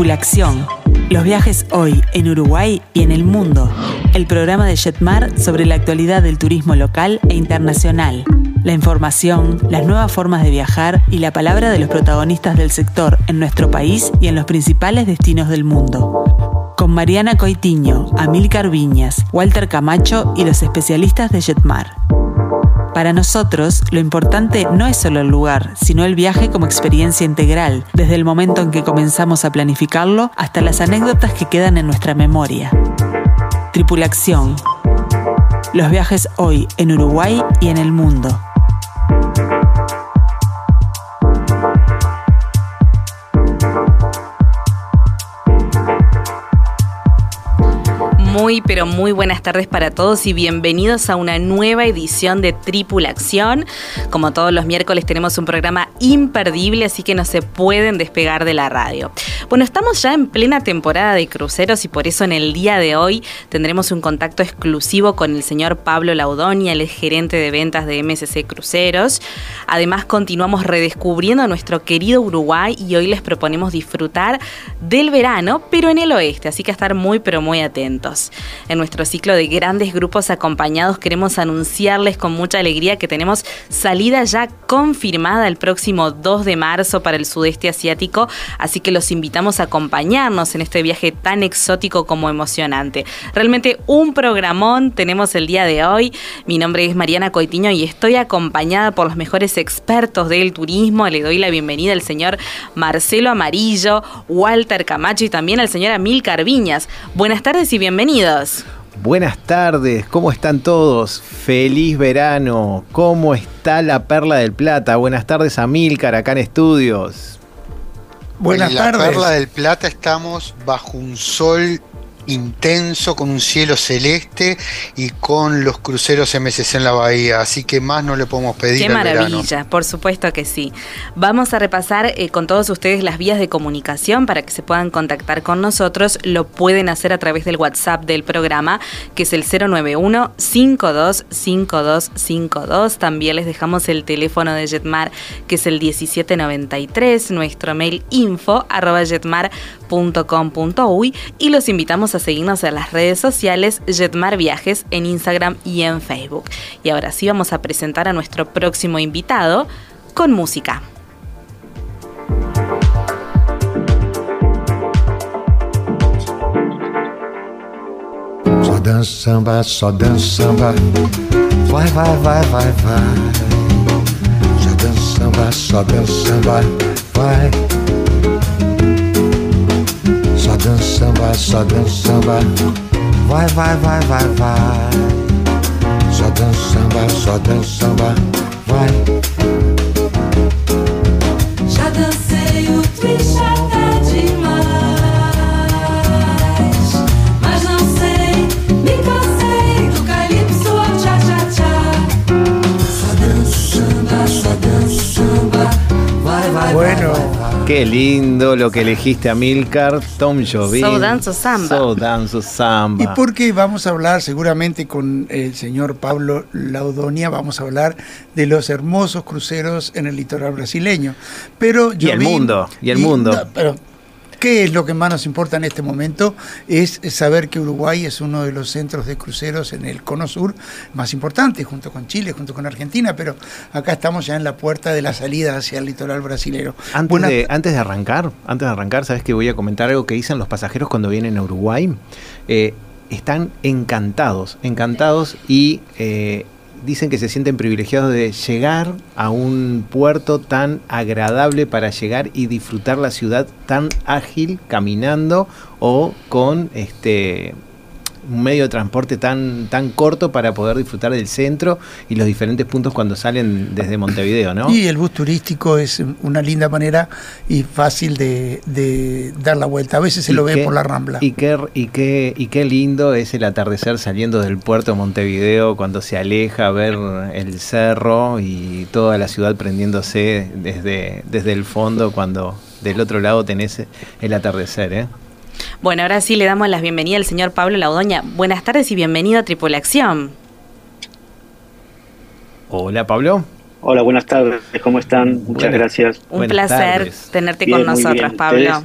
Tripulación. Los viajes hoy en Uruguay y en el mundo. El programa de Jetmar sobre la actualidad del turismo local e internacional. La información, las nuevas formas de viajar y la palabra de los protagonistas del sector en nuestro país y en los principales destinos del mundo. Con Mariana Coitiño, Amílcar Viñas, Walter Camacho y los especialistas de Jetmar. Para nosotros, lo importante no es solo el lugar, sino el viaje como experiencia integral, desde el momento en que comenzamos a planificarlo hasta las anécdotas que quedan en nuestra memoria. Tripulación. Los viajes hoy en Uruguay y en el mundo. Muy, pero muy buenas tardes para todos y bienvenidos a una nueva edición de Tripulación. Como todos los miércoles tenemos un programa imperdible, así que no se pueden despegar de la radio. Bueno, estamos ya en plena temporada de cruceros y por eso en el día de hoy tendremos un contacto exclusivo con el señor Pablo Laudonia, el gerente de ventas de MSC Cruceros. Además, continuamos redescubriendo nuestro querido Uruguay y hoy les proponemos disfrutar del verano, pero en el oeste, así que estar muy, pero muy atentos. En nuestro ciclo de grandes grupos acompañados queremos anunciarles con mucha alegría que tenemos salida ya confirmada el próximo 2 de marzo para el sudeste asiático, así que los invitamos a acompañarnos en este viaje tan exótico como emocionante. Realmente un programón tenemos el día de hoy. Mi nombre es Mariana Coitiño y estoy acompañada por los mejores expertos del turismo. Le doy la bienvenida al señor Marcelo Amarillo, Walter Camacho y también al señor Amil Carviñas. Buenas tardes y bienvenidos. Buenas tardes, ¿cómo están todos? Feliz verano, ¿cómo está la Perla del Plata? Buenas tardes a Milcar acá en estudios. Buenas tardes. En la Perla del Plata estamos bajo un sol intenso, con un cielo celeste y con los cruceros MSC en la bahía. Así que más no le podemos pedir. Qué maravilla, por supuesto que sí. Vamos a repasar eh, con todos ustedes las vías de comunicación para que se puedan contactar con nosotros. Lo pueden hacer a través del WhatsApp del programa, que es el 091 525252. También les dejamos el teléfono de Jetmar, que es el 1793, nuestro mail info arroba jetmar.com.uy y los invitamos a seguirnos en las redes sociales Jetmar Viajes en Instagram y en Facebook. Y ahora sí vamos a presentar a nuestro próximo invitado con música. Samba, samba. Samba, samba. Dança samba, só dança samba. Vai, vai, vai, vai, vai. Só dança samba, só dança samba. Vai. Qué lindo lo que elegiste a Milcar, Tom Jobim. So Danzo Samba. So Danzo Samba. Y porque vamos a hablar seguramente con el señor Pablo Laudonia, vamos a hablar de los hermosos cruceros en el litoral brasileño. Pero y el mundo, y el mundo. pero ¿Qué es lo que más nos importa en este momento? Es saber que Uruguay es uno de los centros de cruceros en el cono sur más importantes, junto con Chile, junto con Argentina, pero acá estamos ya en la puerta de la salida hacia el litoral brasilero. Antes, de, antes de arrancar, antes de arrancar, sabes que voy a comentar algo que dicen los pasajeros cuando vienen a Uruguay. Eh, están encantados, encantados y eh, dicen que se sienten privilegiados de llegar a un puerto tan agradable para llegar y disfrutar la ciudad tan ágil caminando o con este un medio de transporte tan, tan corto para poder disfrutar del centro y los diferentes puntos cuando salen desde Montevideo, ¿no? Y el bus turístico es una linda manera y fácil de, dar la vuelta. A veces se lo ve por la Rambla. Y qué, y, qué, y qué lindo es el atardecer saliendo del puerto de Montevideo cuando se aleja ver el cerro y toda la ciudad prendiéndose desde, desde el fondo cuando del otro lado tenés el atardecer, ¿eh? Bueno, ahora sí le damos la bienvenida al señor Pablo Laudoña. Buenas tardes y bienvenido a Tripulación. Hola, Pablo. Hola, buenas tardes. ¿Cómo están? Muchas gracias. Un placer tenerte con nosotros, Pablo.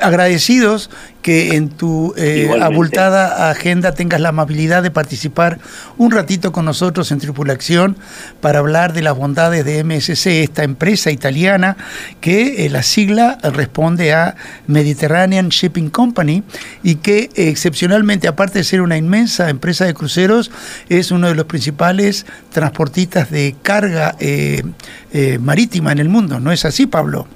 Agradecidos que en tu eh, abultada agenda tengas la amabilidad de participar un ratito con nosotros en Tripulación para hablar de las bondades de MSC, esta empresa italiana que eh, la sigla responde a Mediterranean Shipping Company y que excepcionalmente, aparte de ser una inmensa empresa de cruceros, es uno de los principales transportistas de carga eh, marítima en el mundo. ¿No es así, Pablo?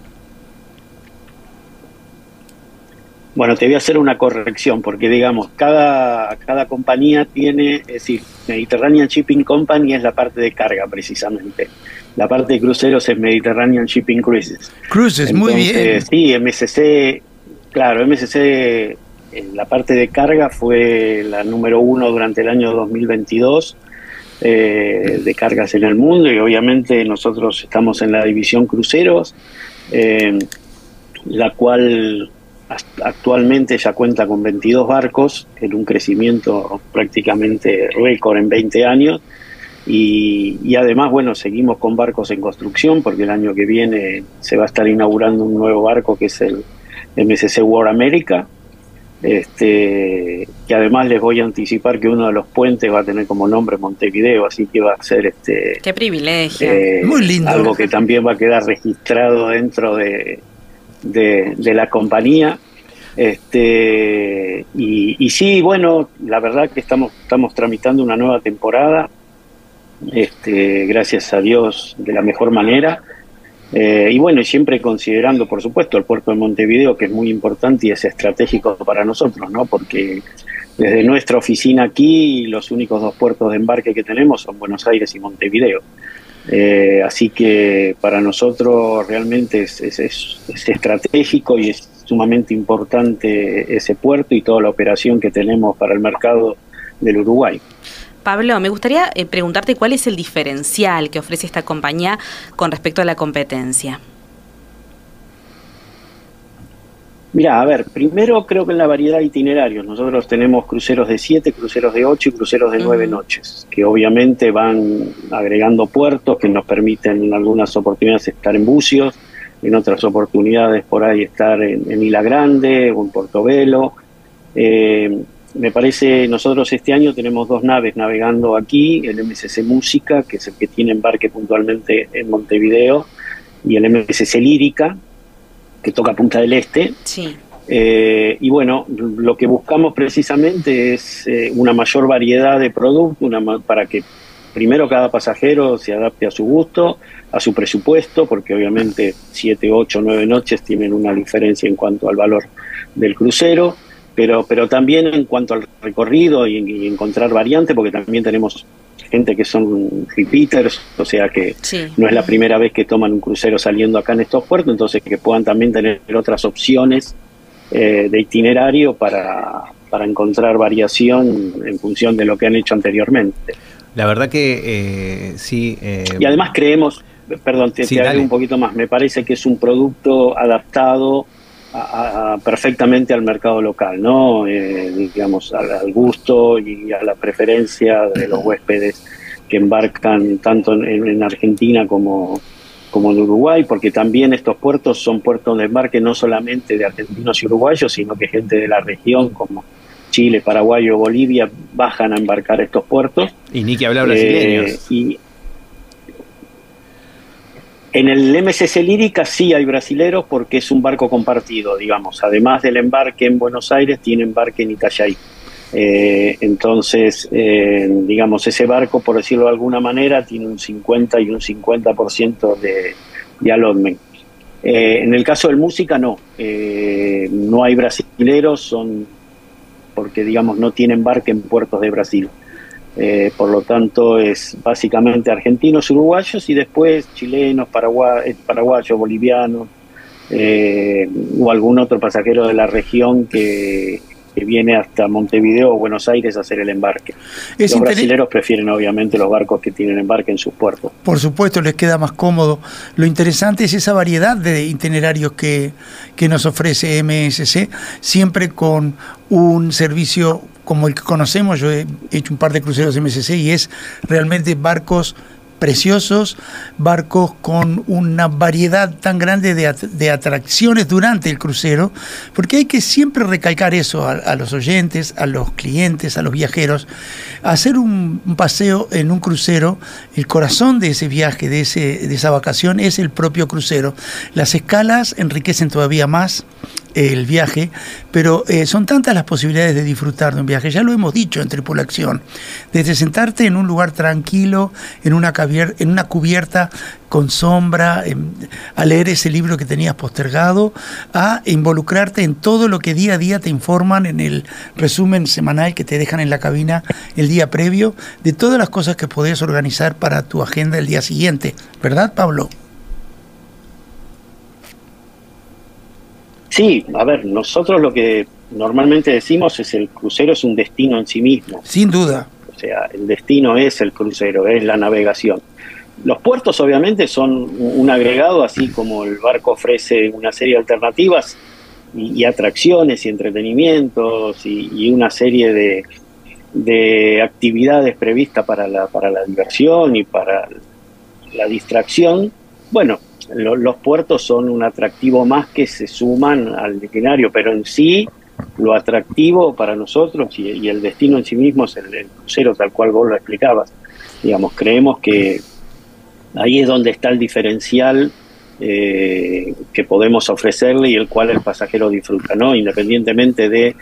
Bueno, te voy a hacer una corrección, porque digamos, cada, cada compañía tiene, es decir, Mediterranean Shipping Company es la parte de carga precisamente. La parte de cruceros es Mediterranean Shipping Cruises. Cruises, muy bien. Sí, MSC, claro, MSC en la parte de carga fue la número uno durante el año 2022 eh, de cargas en el mundo y obviamente nosotros estamos en la división cruceros, eh, la cual Actualmente ya cuenta con 22 barcos en un crecimiento prácticamente récord en 20 años y, además, bueno, seguimos con barcos en construcción porque el año que viene se va a estar inaugurando un nuevo barco que es el MSC World America, este, que además les voy a anticipar que uno de los puentes va a tener como nombre Montevideo, así que va a ser este... Qué privilegio. Eh, Muy lindo. Algo que también va a quedar registrado dentro de, de, la compañía. Este, y, sí, bueno, la verdad que estamos, estamos tramitando una nueva temporada, este, gracias a Dios, de la mejor manera. Eh, y bueno, siempre considerando, por supuesto, el puerto de Montevideo, que es muy importante y es estratégico para nosotros, ¿no? Porque desde nuestra oficina aquí, los únicos dos puertos de embarque que tenemos son Buenos Aires y Montevideo. Eh, así que para nosotros realmente es, estratégico y es sumamente importante ese puerto y toda la operación que tenemos para el mercado del Uruguay. Pablo, me gustaría eh, preguntarte cuál es el diferencial que ofrece esta compañía con respecto a la competencia. Mira, a ver, primero creo que en la variedad de itinerarios, nosotros tenemos cruceros de 7, cruceros de 8 y cruceros de 9 noches, que obviamente van agregando puertos que nos permiten en algunas oportunidades estar en Bucios, en otras oportunidades por ahí estar en, Isla Grande o en Portobelo. Eh, me parece, nosotros este año tenemos dos naves navegando aquí, el MSC Música, que es el que tiene embarque puntualmente en Montevideo, y el MSC Lírica, que toca Punta del Este. Sí. Eh, y bueno, lo que buscamos precisamente es eh, una mayor variedad de productos para que primero cada pasajero se adapte a su gusto, a su presupuesto, porque obviamente 7, 8, 9 noches tienen una diferencia en cuanto al valor del crucero, pero, pero también en cuanto al recorrido y, y encontrar variantes, porque también tenemos gente que son repeaters, o sea que no es la primera vez que toman un crucero saliendo acá en estos puertos, entonces que puedan también tener otras opciones eh, de itinerario para, para encontrar variación en función de lo que han hecho anteriormente. La verdad que eh, sí. Eh, y además creemos, perdón, te, te un poquito más, me parece que es un producto adaptado perfectamente al mercado local, ¿no? Eh, digamos, al, gusto y a la preferencia de los huéspedes que embarcan tanto en, Argentina como, como en Uruguay, porque también estos puertos son puertos de embarque no solamente de argentinos y uruguayos, sino que gente de la región como Chile, Paraguay o Bolivia bajan a embarcar estos puertos. Y ni que hablar brasileños. Eh, y, en el MSC Lírica sí hay brasileros porque es un barco compartido, digamos. Además del embarque en Buenos Aires, tiene embarque en Itajaí. Eh, entonces, eh, digamos, ese barco, por decirlo de alguna manera, tiene un 50 y un 50% de, de allotment. Eh, en el caso del música, no. no hay brasileros, son porque, digamos, no tienen embarque en puertos de Brasil. Eh, por lo tanto, es básicamente argentinos, uruguayos y después chilenos, eh, paraguayos, bolivianos eh, o algún otro pasajero de la región que, viene hasta Montevideo o Buenos Aires a hacer el embarque. los brasileños prefieren obviamente los barcos que tienen embarque en sus puertos. Por supuesto, les queda más cómodo. Lo interesante es esa variedad de itinerarios que, que nos ofrece MSC, siempre con un servicio como el que conocemos, yo he hecho un par de cruceros MSC y es realmente barcos preciosos, barcos con una variedad tan grande de, at- de atracciones durante el crucero, porque hay que siempre recalcar eso a, a los oyentes, a los clientes, a los viajeros. Hacer un, un paseo en un crucero, el corazón de ese viaje, de, ese, de esa vacación, es el propio crucero. Las escalas enriquecen todavía más el viaje, pero eh, son tantas las posibilidades de disfrutar de un viaje, ya lo hemos dicho en Tripulación, desde sentarte en un lugar tranquilo, en una, en una cubierta con sombra, a leer ese libro que tenías postergado, a involucrarte en todo lo que día a día te informan en el resumen semanal que te dejan en la cabina el día previo, de todas las cosas que podés organizar para tu agenda el día siguiente, ¿verdad Pablo? Sí, a ver, nosotros lo que normalmente decimos es el crucero es un destino en sí mismo. Sin duda. O sea, el destino es el crucero, es la navegación. Los puertos obviamente son un agregado, así como el barco ofrece una serie de alternativas y, y atracciones y entretenimientos y, y una serie de, de actividades previstas para la, para la diversión y para la distracción. Bueno, lo- los puertos son un atractivo más que se suman al itinerario, pero en sí lo atractivo para nosotros y, el destino en sí mismo es el, el crucero, tal cual vos lo explicabas. Digamos, creemos que ahí es donde está el diferencial eh, que podemos ofrecerle y el cual el pasajero disfruta, ¿no? Independientemente de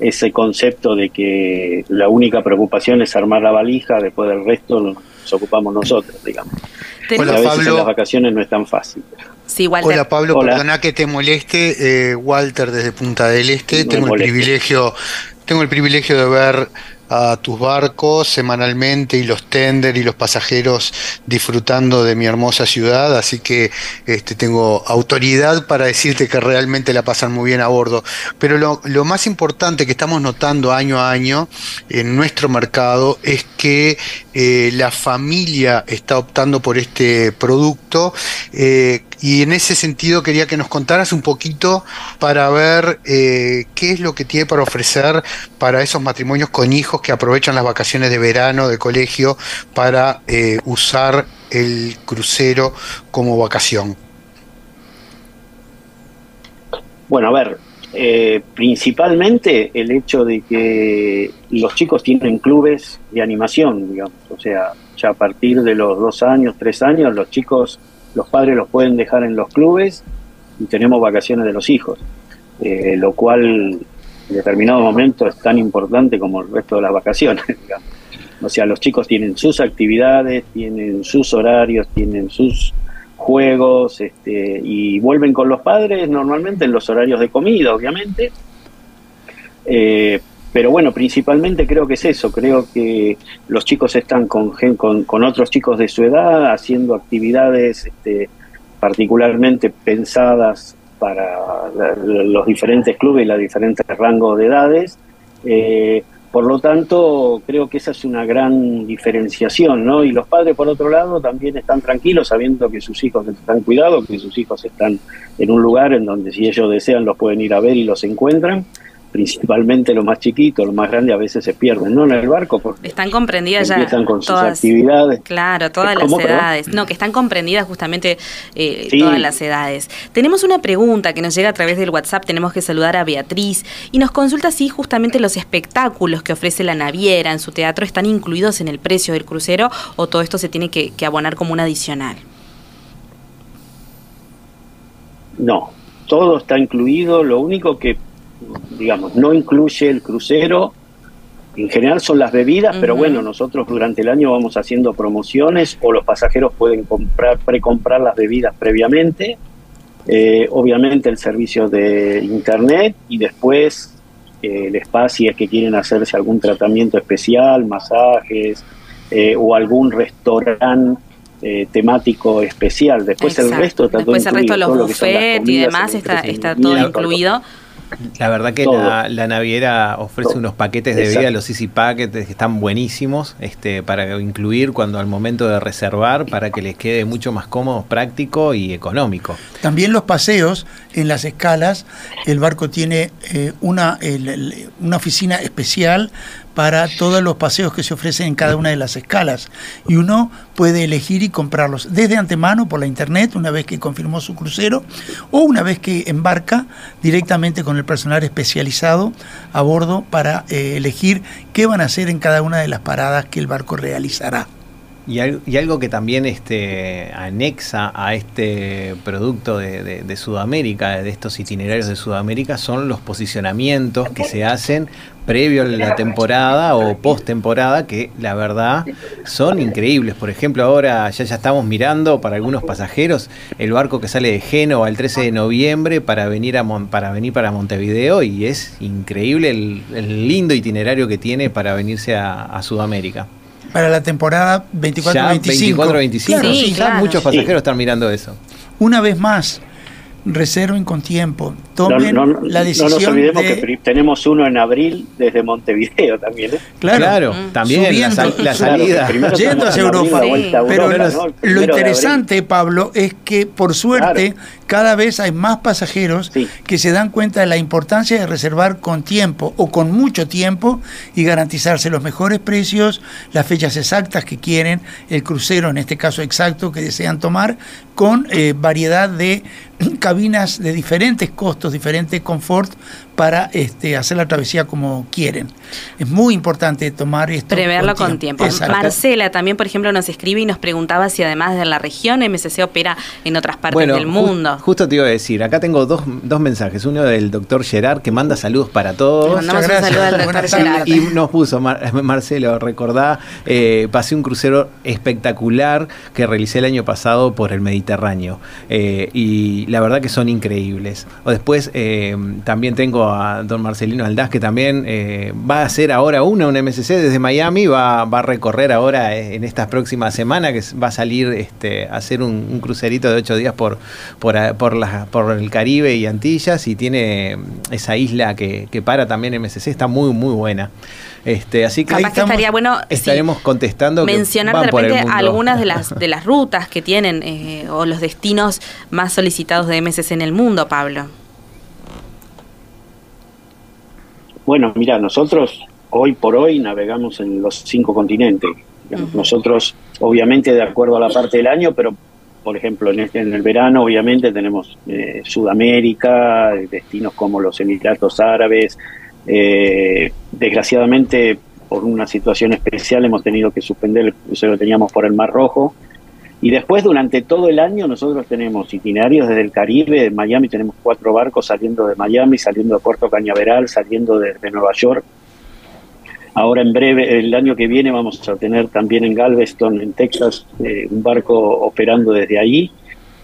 ese concepto de que la única preocupación es armar la valija, después del resto nos ocupamos nosotros, digamos. A Hola, veces Pablo. en las vacaciones no es tan fácil. Sí, Walter. Hola Pablo, Hola. perdona que te moleste, eh, Walter desde Punta del Este. No tengo el privilegio, tengo el privilegio de ver a tus barcos semanalmente y los tender y los pasajeros disfrutando de mi hermosa ciudad, así que este, tengo autoridad para decirte que realmente la pasan muy bien a bordo. Pero lo, más importante que estamos notando año a año en nuestro mercado es que eh, la familia está optando por este producto eh, y en ese sentido quería que nos contaras un poquito para ver eh, qué es lo que tiene para ofrecer para esos matrimonios con hijos que aprovechan las vacaciones de verano de colegio para eh, usar el crucero como vacación. Bueno, a ver, eh, principalmente el hecho de que los chicos tienen clubes de animación, digamos, o sea, ya a partir de los dos años, tres años, los chicos, los padres los pueden dejar en los clubes y tenemos vacaciones de los hijos, eh, lo cual en determinado momento es tan importante como el resto de las vacaciones, digamos. O sea, los chicos tienen sus actividades, tienen sus horarios, tienen sus juegos este, y vuelven con los padres normalmente en los horarios de comida, obviamente. Eh, pero bueno, principalmente creo que es eso, creo que los chicos están con, con, otros chicos de su edad haciendo actividades este, particularmente pensadas para los diferentes clubes y los diferentes rangos de edades. Eh, por lo tanto, creo que esa es una gran diferenciación, ¿no? Y los padres, por otro lado, también están tranquilos sabiendo que sus hijos están cuidados, que sus hijos están en un lugar en donde si ellos desean los pueden ir a ver y los encuentran. Principalmente los más chiquitos, los más grandes a veces se pierden, ¿no? En el barco porque Están comprendidas ya empiezan con sus todas, actividades. Claro, todas las edades. No, que están comprendidas justamente eh, Sí. todas las edades. Tenemos una pregunta que nos llega a través del WhatsApp. Tenemos que saludar a Beatriz y nos consulta si justamente los espectáculos que ofrece la naviera en su teatro están incluidos en el precio del crucero o todo esto se tiene que, que abonar como un adicional. No, todo está incluido. Lo único que, digamos, no incluye el crucero, en general son las bebidas, pero bueno, nosotros durante el año vamos haciendo promociones o los pasajeros pueden comprar, precomprar las bebidas previamente. Eh, obviamente el servicio de internet y después eh, el spa si es que quieren hacerse algún tratamiento especial, masajes eh, o algún restaurante eh, temático especial. Después el resto está todo Después el resto de los buffets y demás está, está todo incluido. La verdad que la, la naviera ofrece Todo. unos paquetes de Exacto. vida, los Easy Packets, que están buenísimos este, para incluir cuando al momento de reservar, para que les quede mucho más cómodo, práctico y económico. También los paseos en las escalas, el barco tiene eh, una, el- el- una oficina especial para todos los paseos que se ofrecen en cada una de las escalas. Y uno puede elegir y comprarlos desde antemano por la internet, una vez que confirmó su crucero, o una vez que embarca directamente con el personal especializado a bordo para eh, elegir qué van a hacer en cada una de las paradas que el barco realizará. Y, algo que también este, anexa a este producto de, Sudamérica, de estos itinerarios de Sudamérica, son los posicionamientos que se hacen previo a la temporada o post temporada, que la verdad son increíbles. Por ejemplo, ahora ya, ya estamos mirando para algunos pasajeros el barco que sale de Génova el 13 de noviembre para venir, a para, venir para Montevideo y es increíble el, lindo itinerario que tiene para venirse a Sudamérica. Para la temporada 24-25. 24-25, ya muchos pasajeros están mirando eso. Una vez más, reserven con tiempo. Tomen la decisión. No nos olvidemos que tenemos uno en abril desde Montevideo también. ¿eh? Claro, también la, salida. yendo hacia Europa. pero lo interesante, Pablo, es que por suerte cada vez hay más pasajeros que se dan cuenta de la importancia de reservar con tiempo o con mucho tiempo y garantizarse los mejores precios, las fechas exactas que quieren, el crucero en este caso exacto que desean tomar, con eh, variedad de cabinas de diferentes costos, diferentes confort para este, hacer la travesía como quieren. Es muy importante tomar esto. Preverlo con tiempo. Marcela también, por ejemplo, nos escribe y nos preguntaba si además de la región MSC opera en otras partes del mundo. justo te iba a decir, acá tengo dos, dos mensajes. Uno del doctor Gerard que manda saludos para todos. mandamos un saludo al doctor Gerard. Y nos puso, Marcelo, recordá, eh, pasé un crucero espectacular que realicé el año pasado por el Mediterráneo. Eh, y la verdad que son increíbles. O después eh, también tengo a don Marcelino Aldaz, que también eh, va a hacer ahora una, un MSC desde Miami, va, va, a recorrer ahora eh, en estas próximas semanas, que va a salir este, a hacer un, crucerito de ocho días por, por, por, por el Caribe y Antillas, y tiene esa isla que, que para también MSC, está muy, muy buena. Este, así que, estaría bueno estaremos contestando mencionar de repente algunas de las de las rutas que tienen eh, o los destinos más solicitados de MSC en el mundo, Pablo. Bueno, mira, nosotros hoy por hoy navegamos en los cinco continentes. Nosotros, obviamente, de acuerdo a la parte del año, pero por ejemplo, en, este, en el verano, obviamente, tenemos eh, Sudamérica, destinos como los Emiratos Árabes. Eh, desgraciadamente, por una situación especial, hemos tenido que suspender el crucero que teníamos por el Mar Rojo. Y después, durante todo el año, nosotros tenemos itinerarios desde el Caribe, de Miami tenemos cuatro barcos saliendo de Miami, saliendo de Puerto Cañaveral, saliendo de, Nueva York. Ahora en breve, el año que viene, vamos a tener también en Galveston, en Texas, eh, un barco operando desde ahí.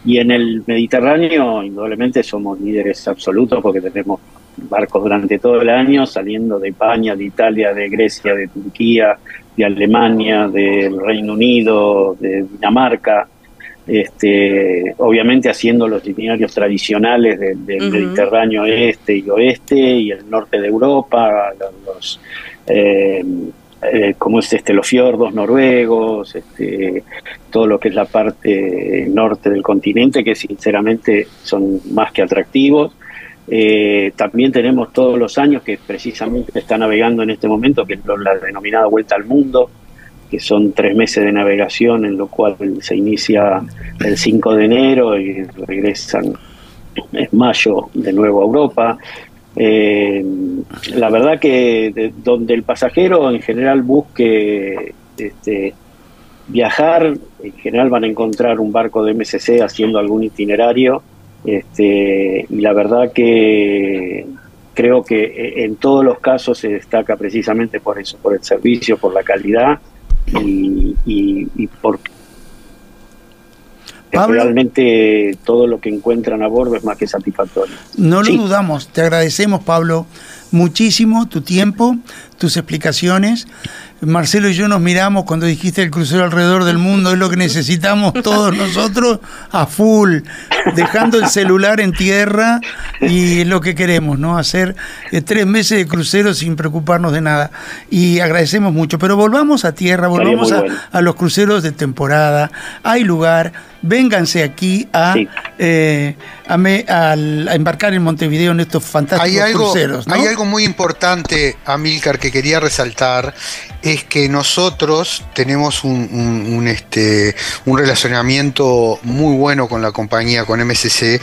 Y en el Mediterráneo, indudablemente, somos líderes absolutos porque tenemos barcos durante todo el año saliendo de España, de Italia, de Grecia, de Turquía, de Alemania, del Reino Unido, de Dinamarca, este, obviamente haciendo los itinerarios tradicionales del Mediterráneo este y oeste y el norte de Europa, los, eh, eh, como es este, los fiordos noruegos, este, todo lo que es la parte norte del continente, que sinceramente son más que atractivos. Eh, también tenemos todos los años que precisamente está navegando en este momento, que es la denominada Vuelta al Mundo, que son tres meses de navegación, en lo cual se inicia el 5 de enero y regresan en mayo de nuevo a Europa. Eh, la verdad que donde el pasajero en general busque este, viajar, en general van a encontrar un barco de MSC haciendo algún itinerario este, y la verdad que creo que en todos los casos se destaca precisamente por eso, por el servicio, por la calidad y, y, por realmente todo lo que encuentran a bordo es más que satisfactorio. No lo dudamos, te agradecemos Pablo muchísimo tu tiempo, tus explicaciones Marcelo y yo nos miramos cuando dijiste el crucero alrededor del mundo, es lo que necesitamos todos nosotros a full, dejando el celular en tierra y es lo que queremos, ¿no? Hacer eh, tres meses de crucero sin preocuparnos de nada. Y agradecemos mucho, pero volvamos a tierra, volvamos a, bueno. a los cruceros de temporada, hay lugar, vénganse aquí a, Sí. eh, a, me- al- a embarcar en Montevideo en estos fantásticos Hay algo, cruceros. ¿no? hay algo muy importante, Amílcar, que quería resaltar, es que nosotros tenemos un, un- un, este, un relacionamiento muy bueno con la compañía, con MSC,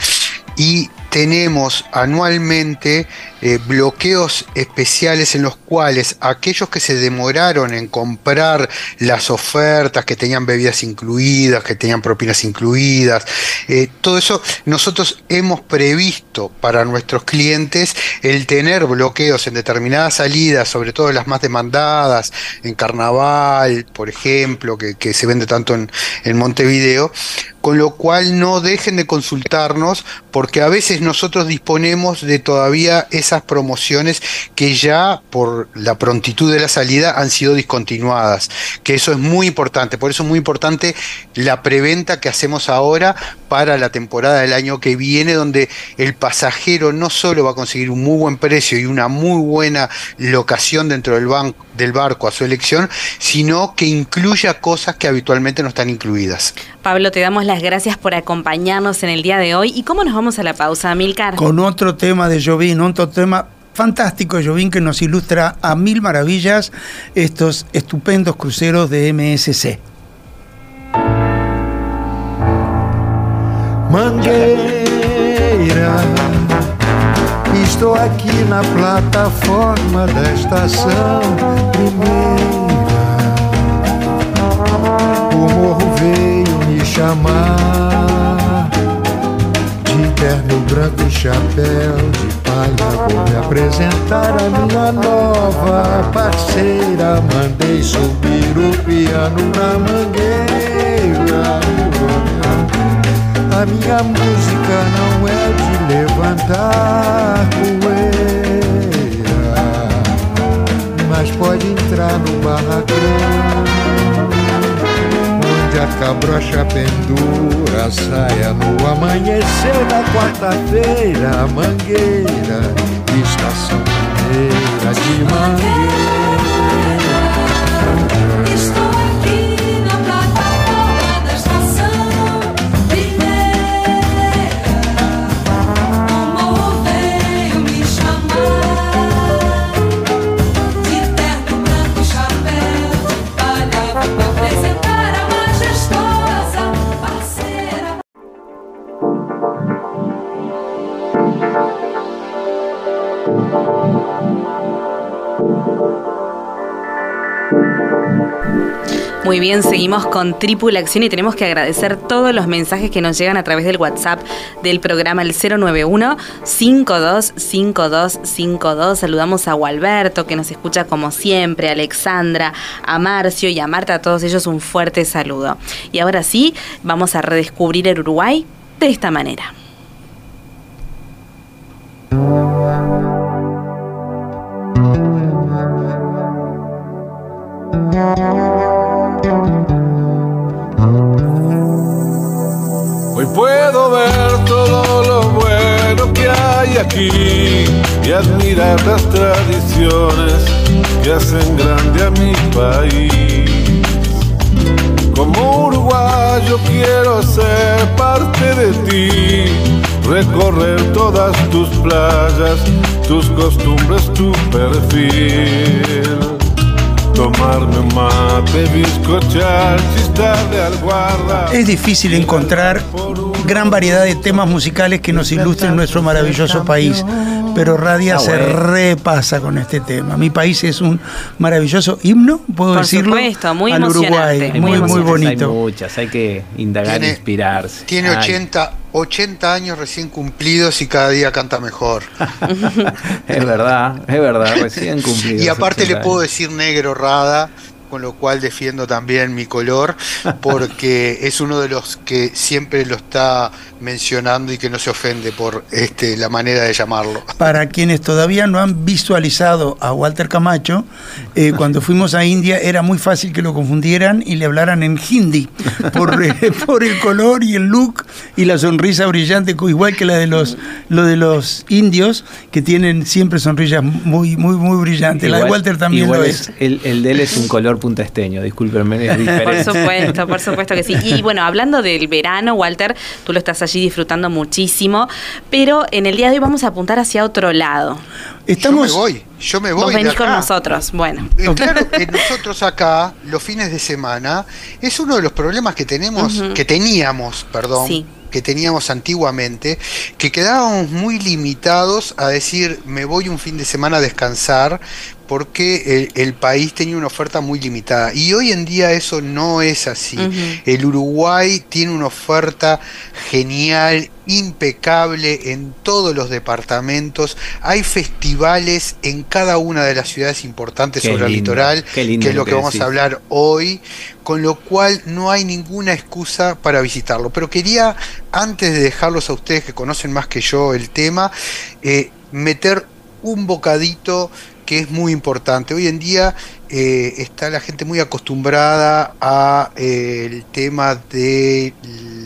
y tenemos anualmente eh, bloqueos especiales en los cuales aquellos que se demoraron en comprar las ofertas, que tenían bebidas incluidas, que tenían propinas incluidas, eh, todo eso nosotros hemos previsto para nuestros clientes el tener bloqueos en determinadas salidas, sobre todo las más demandadas, en carnaval, por ejemplo, que, se vende tanto en Montevideo, con lo cual no dejen de consultarnos porque a veces nosotros disponemos de todavía esas promociones que ya por la prontitud de la salida han sido discontinuadas, que eso es muy importante, por eso es muy importante la preventa que hacemos ahora para la temporada del año que viene, donde el pasajero no solo va a conseguir un muy buen precio y una muy buena locación dentro del, ban- del barco a su elección, sino que incluya cosas que habitualmente no están incluidas. Pablo, te damos las gracias por acompañarnos en el día de hoy. ¿Y cómo nos vamos a la pausa, Milcar? con otro tema de Jovín, otro tema fantástico de Jovín que nos ilustra a mil maravillas estos estupendos cruceros de MSC. Mangueira, estou aqui na plataforma da estação primeira. O morro chamar de terno branco chapéu de palha. Vou me apresentar a minha nova parceira. Mandei subir o piano na mangueira. A minha música não é de levantar poeira, mas pode entrar no barracão, a cabrocha pendura saia no amanhecer da quarta-feira, mangueira, estação primeira de mangueira. Muy bien, seguimos con Tripula Acción y tenemos que agradecer todos los mensajes que nos llegan a través del WhatsApp del programa el 091 525252. Saludamos a Gualberto que nos escucha como siempre, a Alexandra, a Marcio y a Marta, a todos ellos un fuerte saludo. Y ahora sí, vamos a redescubrir el Uruguay de esta manera. Y admirar las tradiciones que hacen grande a mi país. Como uruguayo quiero ser parte de ti, recorrer todas tus playas, tus costumbres, tu perfil. Tomarme un mate, bizcochar, chistarle al guarda. Es difícil encontrar gran variedad de temas musicales que nos ilustren nuestro maravilloso país, pero Radia se bueno. repasa con este tema. Mi país es un maravilloso himno, puedo Por decirlo, supuesto, muy al emocionante, Uruguay, muy muy muy emocionante. Hay bonito. muchas, hay que indagar, Tiene- inspirarse. Tiene Ay, 80, 80 años recién cumplidos y cada día canta mejor. Es verdad, es verdad, recién cumplido. Y aparte le puedo decir negro, Rada, con lo cual defiendo también mi color, porque es uno de los que siempre lo está mencionando y que no se ofende por este, la manera de llamarlo. Para quienes todavía no han visualizado a Walter Camacho, eh, cuando fuimos a India era muy fácil que lo confundieran y le hablaran en hindi, por, eh, por el color y el look y la sonrisa brillante, igual que la de los, lo de los indios, que tienen siempre sonrisas muy, muy, muy brillantes. la de Walter también igual lo es- es. El, el de él es un color punta esteño, discúlpenme, es diferente. Por supuesto, por supuesto que sí. Y bueno, hablando del verano, Walter, tú lo estás allí disfrutando muchísimo, pero en el día de hoy vamos a apuntar hacia otro lado. Estamos, Yo me voy, yo me voy. Vos de venís con acá. nosotros. Bueno. Eh, Claro que nosotros acá, los fines de semana, es uno de los problemas que tenemos, que teníamos, perdón, Sí. que teníamos antiguamente, que quedábamos muy limitados a decir, me voy un fin de semana a descansar, porque el, el país tenía una oferta muy limitada. Y hoy en día eso no es así. El Uruguay tiene una oferta genial, impecable en todos los departamentos. Hay festivales en cada una de las ciudades importantes Qué sobre el litoral, que es lo lo que, que vamos decís. a hablar hoy, con lo cual no hay ninguna excusa para visitarlo. Pero quería, antes de dejarlos a ustedes que conocen más que yo el tema, eh, meter un bocadito que es muy importante. Hoy en día eh, está la gente muy acostumbrada a eh, el tema de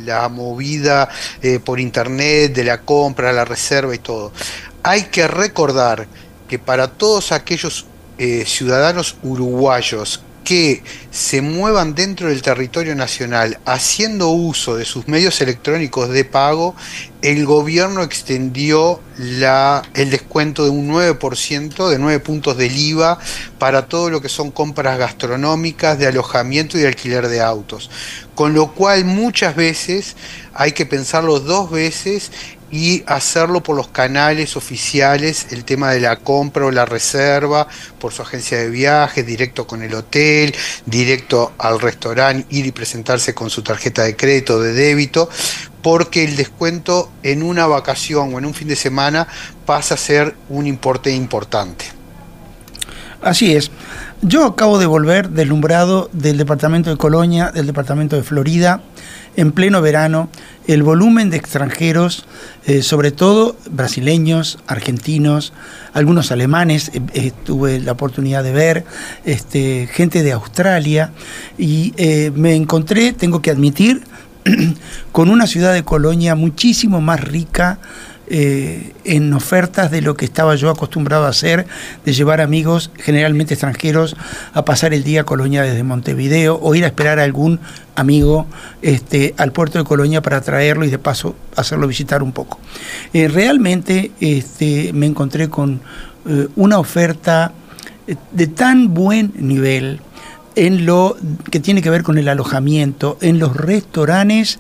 la movida eh, por internet, de la compra, la reserva y todo. Hay que recordar que para todos aquellos ciudadanos uruguayos que se muevan dentro del territorio nacional haciendo uso de sus medios electrónicos de pago, el gobierno extendió la, el descuento de un 9%, de 9 puntos del IVA, para todo lo que son compras gastronómicas, de alojamiento y de alquiler de autos. Con lo cual muchas veces hay que pensarlo dos veces y hacerlo por los canales oficiales, el tema de la compra o la reserva, por su agencia de viajes, directo con el hotel, directo al restaurante, ir y presentarse con su tarjeta de crédito de débito, porque el descuento en una vacación o en un fin de semana pasa a ser un importe importante. Así es. Yo acabo de volver deslumbrado del departamento de Colonia, del departamento de Florida, en pleno verano. El volumen de extranjeros, eh, sobre todo brasileños, argentinos, algunos alemanes, eh, eh, tuve la oportunidad de ver, este, gente de Australia, y me encontré, tengo que admitir, con una ciudad de Colonia muchísimo más rica eh, en ofertas de lo que estaba yo acostumbrado a hacer, de llevar amigos, generalmente extranjeros, a pasar el día a Colonia desde Montevideo o ir a esperar a algún amigo este, al puerto de Colonia para traerlo y de paso hacerlo visitar un poco. Eh, realmente este, me encontré con eh, una oferta de tan buen nivel en lo que tiene que ver con el alojamiento, en los restaurantes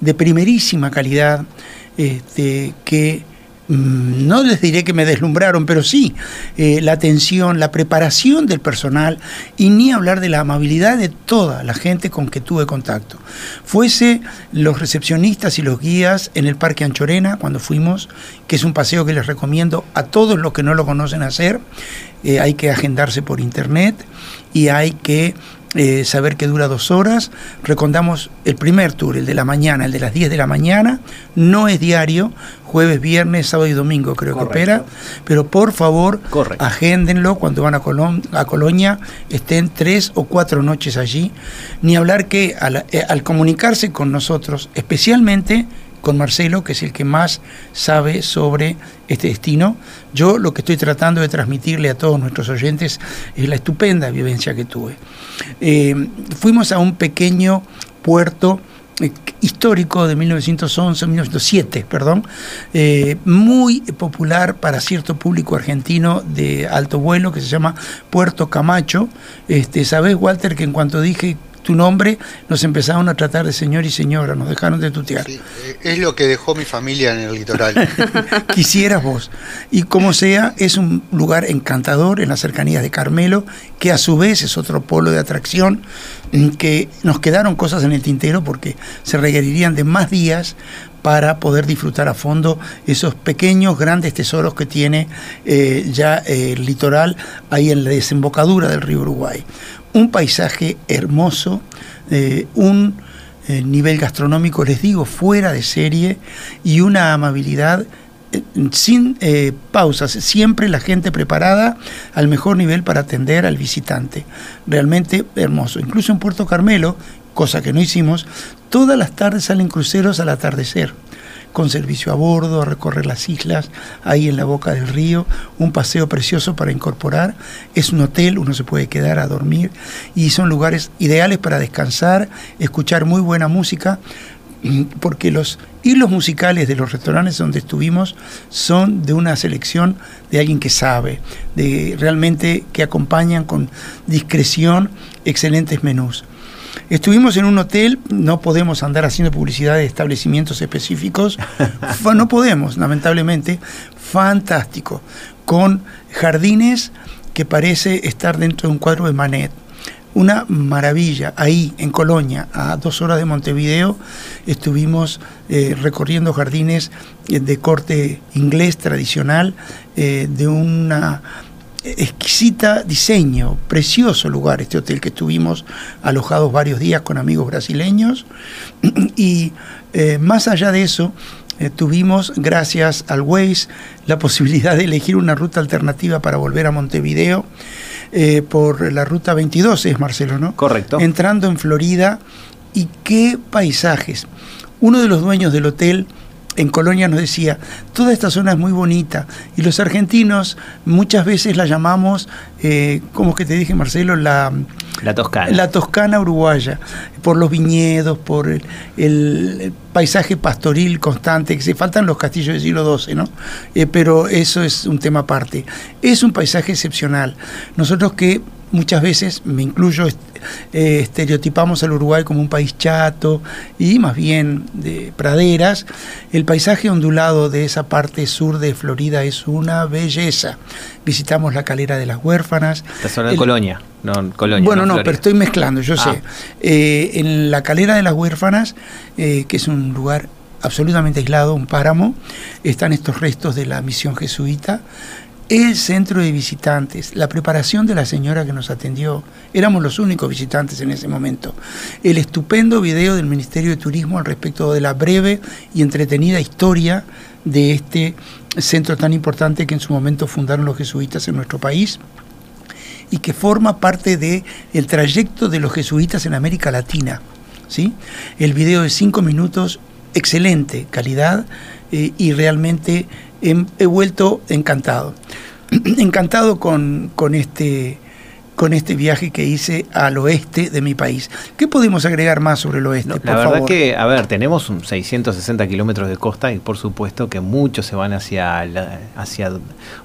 de primerísima calidad, este, que mm, no les diré que me deslumbraron, pero sí eh, la atención, la preparación del personal y ni hablar de la amabilidad de toda la gente con que tuve contacto. Fuese los recepcionistas y los guías en el Parque Anchorena cuando fuimos, que es un paseo que les recomiendo a todos los que no lo conocen hacer. Eh, hay que agendarse por internet y hay que eh, saber que dura dos horas. Recomendamos el primer tour, el de la mañana, el de las 10 de la mañana. No es diario, jueves, viernes, sábado y domingo creo Correcto. que opera. Pero por favor, Correcto. agéndenlo cuando van a, Colón- a Colonia, estén tres o cuatro noches allí. Ni hablar que al, eh, al comunicarse con nosotros, especialmente con Marcelo, que es el que más sabe sobre este destino. Yo lo que estoy tratando de transmitirle a todos nuestros oyentes es la estupenda vivencia que tuve. Eh, fuimos a un pequeño puerto eh, histórico de 1911, 1907, perdón, eh, muy popular para cierto público argentino de alto vuelo que se llama Puerto Camacho. Este, Sabes, Walter, que en cuanto dije tu nombre, nos empezaron a tratar de señor y señora, nos dejaron de tutear. Sí, eh, es lo que dejó mi familia en el litoral. Quisieras vos. Y como sea, es un lugar encantador en las cercanías de Carmelo, que a su vez es otro polo de atracción, mm, que nos quedaron cosas en el tintero porque se requerirían de más días para poder disfrutar a fondo esos pequeños, grandes tesoros que tiene eh, ya eh, el litoral ahí en la desembocadura del río Uruguay. Un paisaje hermoso, eh, un nivel gastronómico, les digo, fuera de serie y una amabilidad sin pausas, siempre la gente preparada al mejor nivel para atender al visitante. Realmente hermoso. Incluso en Puerto Carmelo, cosa que no hicimos, todas las tardes salen cruceros al atardecer con servicio a bordo, a recorrer las islas, ahí en la boca del río, un paseo precioso para incorporar. Es un hotel, uno se puede quedar a dormir y son lugares ideales para descansar, escuchar muy buena música, mm, porque los hilos musicales de los restaurantes donde estuvimos son de una selección de alguien que sabe, de realmente que acompañan con discreción excelentes menús. Estuvimos en un hotel, no podemos andar haciendo publicidad de establecimientos específicos, no podemos, lamentablemente, fantástico, con jardines que parece estar dentro de un cuadro de Manet. Una maravilla, ahí en Colonia, a dos horas de Montevideo, estuvimos eh, recorriendo jardines eh, de corte inglés tradicional, eh, de una exquisita diseño, precioso lugar este hotel que estuvimos alojados varios días con amigos brasileños y eh, más allá de eso eh, tuvimos gracias al Waze la posibilidad de elegir una ruta alternativa para volver a Montevideo eh, por la ruta 22 es Marcelo, ¿no? Correcto. Entrando en Florida y qué paisajes. Uno de los dueños del hotel en Colonia nos decía, toda esta zona es muy bonita y los argentinos muchas veces la llamamos, eh, ¿cómo es que te dije Marcelo? La, La Toscana. la Toscana uruguaya, por los viñedos, por el, el paisaje pastoril constante, que se faltan los castillos del siglo XII, ¿no? Eh, pero eso es un tema aparte. Es un paisaje excepcional. Nosotros que muchas veces, me incluyo, eh, estereotipamos al Uruguay como un país chato y más bien de praderas, el paisaje ondulado de esa parte sur de Florida es una belleza. Visitamos la calera de las huérfanas. Estás hablando de el- Colonia. No, Colonia. bueno, no, pero estoy mezclando, yo Ah. sé. Eh, en la calera de las huérfanas, eh, que es un lugar absolutamente aislado, un páramo, están estos restos de la misión jesuita. El centro de visitantes, la preparación de la señora que nos atendió, éramos los únicos visitantes en ese momento. El estupendo video del Ministerio de Turismo al respecto de la breve y entretenida historia de este centro tan importante que en su momento fundaron los jesuitas en nuestro país y que forma parte del el trayecto de los jesuitas en América Latina. ¿sí? El video de cinco minutos, excelente calidad eh, y realmente he, vuelto encantado. encantado con, con este con este viaje que hice al oeste de mi país. ¿Qué podemos agregar más sobre el oeste? No, por la verdad favor? que, a ver, tenemos un 660 kilómetros de costa y por supuesto que muchos se van hacia, la- hacia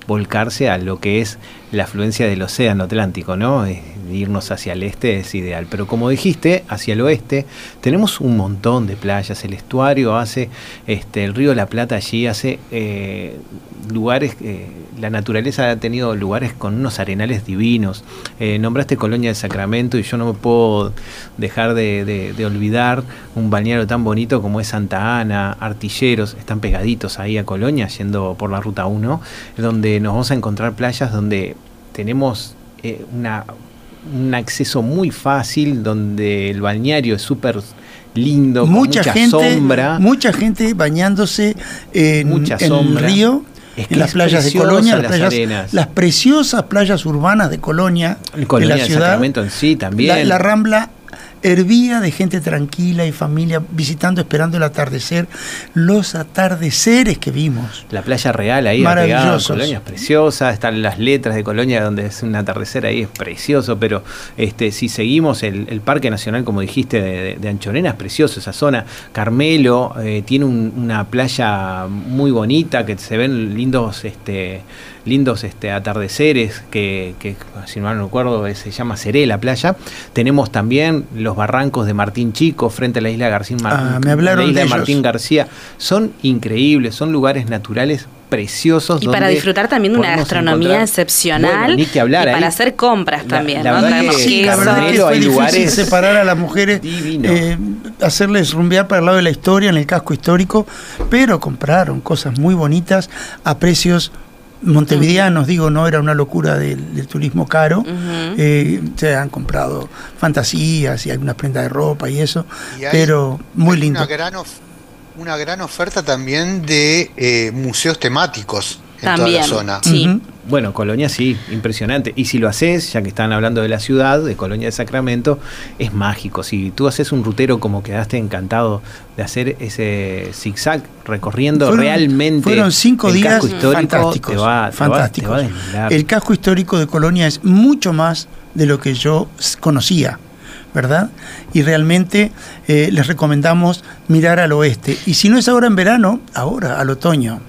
volcarse a lo que es la afluencia del océano Atlántico, ¿no? Irnos hacia el este es ideal. Pero como dijiste, hacia el oeste tenemos un montón de playas. El estuario hace, este, el río la Plata allí hace eh, lugares, eh, la naturaleza ha tenido lugares con unos arenales divinos. Eh, nombraste Colonia del Sacramento y yo no me puedo dejar de, de- de olvidar un balneario tan bonito como es Santa Ana, Artilleros, están pegaditos ahí a Colonia, yendo por la ruta 1, donde nos vamos a encontrar playas donde tenemos eh, una, un acceso muy fácil, donde el balneario es súper lindo, con mucha, gente, sombra. mucha gente bañándose en, Mucha en el río, Es que en las playas de Colonia, las, las playas- las preciosas playas urbanas de Colonia, Colonia de la ciudad. En sí también. La, la Rambla hervía de gente tranquila y familia visitando, esperando el atardecer, los atardeceres que vimos. La playa real ahí pegada, Maravillosos. Colonia es preciosa, están las letras de Colonia donde es un atardecer ahí, es precioso, pero este si seguimos el, el Parque Nacional, como dijiste, de, de- de Anchorena, es precioso esa zona. Carmelo eh, tiene un- una playa muy bonita, que se ven lindos este lindos este atardeceres, que, que si no recuerdo eh, se llama Seré la playa. Tenemos también los los barrancos de Martín Chico frente a la isla García Ah, me hablaron la isla de Martín ellos. García. Son increíbles, son lugares naturales preciosos. Y para disfrutar también de una gastronomía excepcional. Bueno, ni que hablar, y para ahí- hacer compras La- también. la ¿no? verdad Traemos que- Sí, la verdad que fue lugares separar a las mujeres, divino. eh, hacerles rumbear para el lado de la historia en el casco histórico, pero compraron cosas muy bonitas a precios montevideanos, digo, no era una locura del, del turismo caro. Eh, se han comprado fantasías y algunas prendas de ropa y eso, Y hay- pero muy lindo. Una gran, of- una gran oferta también de eh, museos temáticos en También. toda la zona. Sí. Bueno, Colonia sí, impresionante. Y si lo haces, ya que están hablando de la ciudad, de Colonia de Sacramento, es mágico. Si tú haces un rutero como quedaste encantado de hacer ese zigzag recorriendo Fueron- realmente Fueron cinco el días casco histórico, fantásticos. te va, te va- te fantásticos. va a deslumbrar. el casco histórico de Colonia es mucho más de lo que yo conocía, ¿verdad? Y realmente eh, les recomendamos mirar al oeste. Y si no es ahora en verano, ahora, al otoño.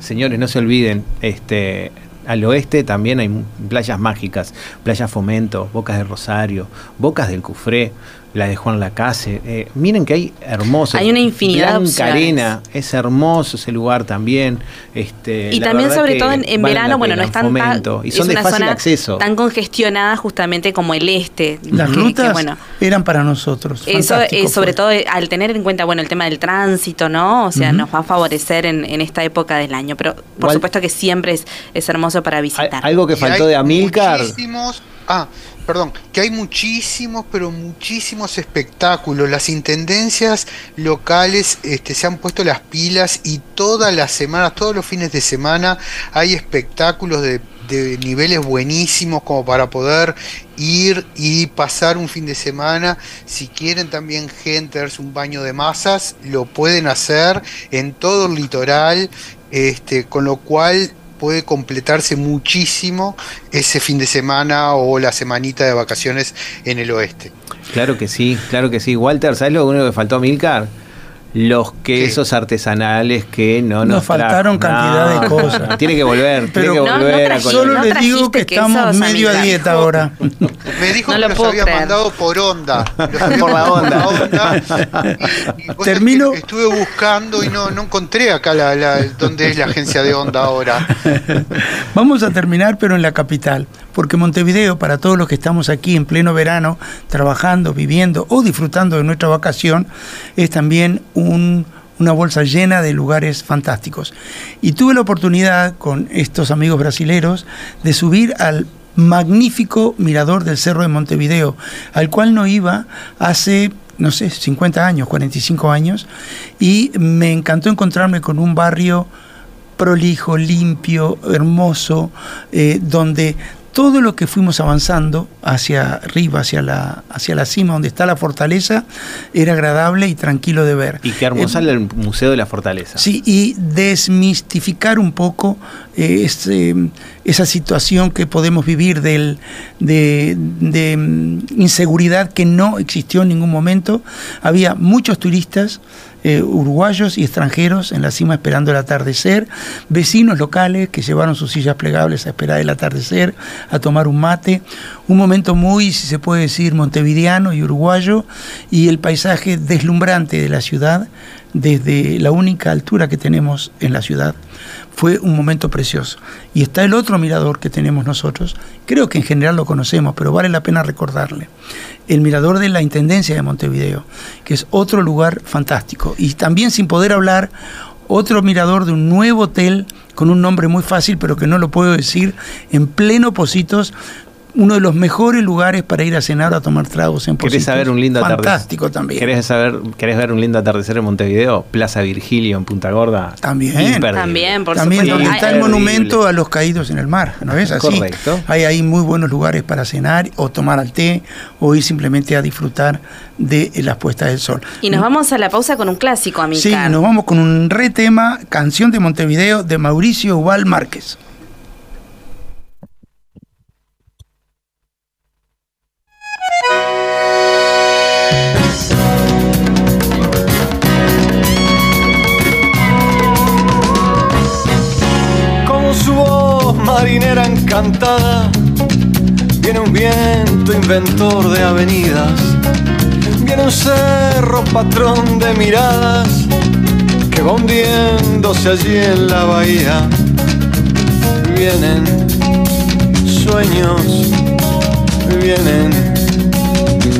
Señores, no se olviden, este, al oeste también hay playas mágicas, Playa Fomento, Bocas de Rosario, Bocas del Cufré, la de Juan Lacase. Eh, miren que hay hermosos. Hay una infinidad de Blanca opciones. Arena, es hermoso ese lugar también. Este, Y la también, sobre todo en, verano, bueno, no están tan, y es son de una fácil zona acceso. tan congestionada justamente como el este. Las que- que, rutas bueno, eran para nosotros. Eso, eh, sobre fue. todo eh, al tener en cuenta, bueno, el tema del tránsito, ¿no? O sea, nos va a favorecer en, en esta época del año. Pero por Igual- supuesto que siempre es, es hermoso para visitar. Algo que faltó de Amilcar. Muchísimos, ah, perdón, que hay muchísimos, pero muchísimos espectáculos. Las intendencias locales este, se han puesto las pilas y todas las semanas, todos los fines de semana, hay espectáculos de, de niveles buenísimos como para poder ir y pasar un fin de semana. Si quieren también gente darse un baño de masas, lo pueden hacer en todo el litoral, este, con lo cual puede completarse muchísimo ese fin de semana o la semanita de vacaciones en el oeste. Claro que sí, claro que sí. Walter, ¿sabes lo único que faltó a Milcar? Los quesos artesanales que no nos, Nos faltaron trajo. cantidad de cosas. Tiene que volver, Pero- tiene que No, volver trajiste. Solo no les digo que estamos quesos, medio a dieta ahora. Me dijo No que lo los había creer. mandado por onda. Los Por la onda. onda. Y- y Termino- que Estuve buscando y no, no encontré acá la, la- dónde es la agencia de onda ahora. Vamos a terminar, pero en la capital, porque Montevideo, para todos los que estamos aquí en pleno verano, trabajando, viviendo o disfrutando de nuestra vacación, es también un- una bolsa llena de lugares fantásticos. Y tuve la oportunidad con estos amigos brasileros de subir al magnífico mirador del Cerro de Montevideo, al cual no iba hace no sé, 50 años, 45 años, y me encantó encontrarme con un barrio prolijo, limpio, hermoso, eh, donde todo lo que fuimos avanzando hacia arriba, hacia la, hacia la cima, donde está la fortaleza, era agradable y tranquilo de ver. Y qué hermosa Eh, el Museo de la Fortaleza. Sí, y desmistificar un poco eh, ese- esa situación que podemos vivir del, de, mm, inseguridad que no existió en ningún momento. Había muchos turistas eh, uruguayos y extranjeros en la cima esperando el atardecer, vecinos locales que llevaron sus sillas plegables a esperar el atardecer, a tomar un mate, un momento muy, si se puede decir, montevideano y uruguayo, y el paisaje deslumbrante de la ciudad desde la única altura que tenemos en la ciudad. Fue un momento precioso. Y está el otro mirador que tenemos nosotros, creo que en general lo conocemos, pero vale la pena recordarle. El mirador de la Intendencia de Montevideo, que es otro lugar fantástico. Y también sin poder hablar, otro mirador de un nuevo hotel con un nombre muy fácil, pero que no lo puedo decir, en pleno Positos, uno de los mejores lugares para ir a cenar o a tomar tragos en Positos. ¿Querés saber un lindo atardecer? Fantástico también. ¿Querés, saber, ¿Querés ver un lindo atardecer en Montevideo? Plaza Virgilio en Punta Gorda. También. Imperdible. También, por También supuesto. donde está el monumento a los caídos en el mar, ¿no es así? Correcto. Hay ahí muy buenos lugares para cenar o tomar al té o ir simplemente a disfrutar de las puestas del sol. Y nos vamos a la pausa con un clásico, amiga. Sí, nos vamos con un re tema, Canción de Montevideo de Mauricio Ubal Márquez. Marinera encantada, viene un viento inventor de avenidas, Viene un cerro patrón de miradas que va hundiéndose allí en la bahía. Vienen sueños, vienen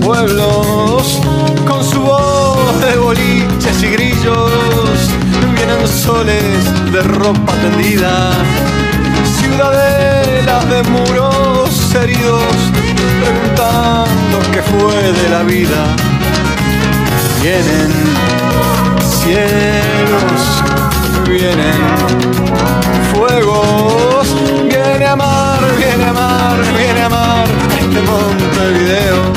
pueblos con su voz de boliches y grillos. Vienen soles de ropa tendida, ciudadelas de muros heridos, preguntando qué fue de la vida. Vienen cielos, vienen fuegos, viene a amar, viene a amar, viene a amar este Montevideo.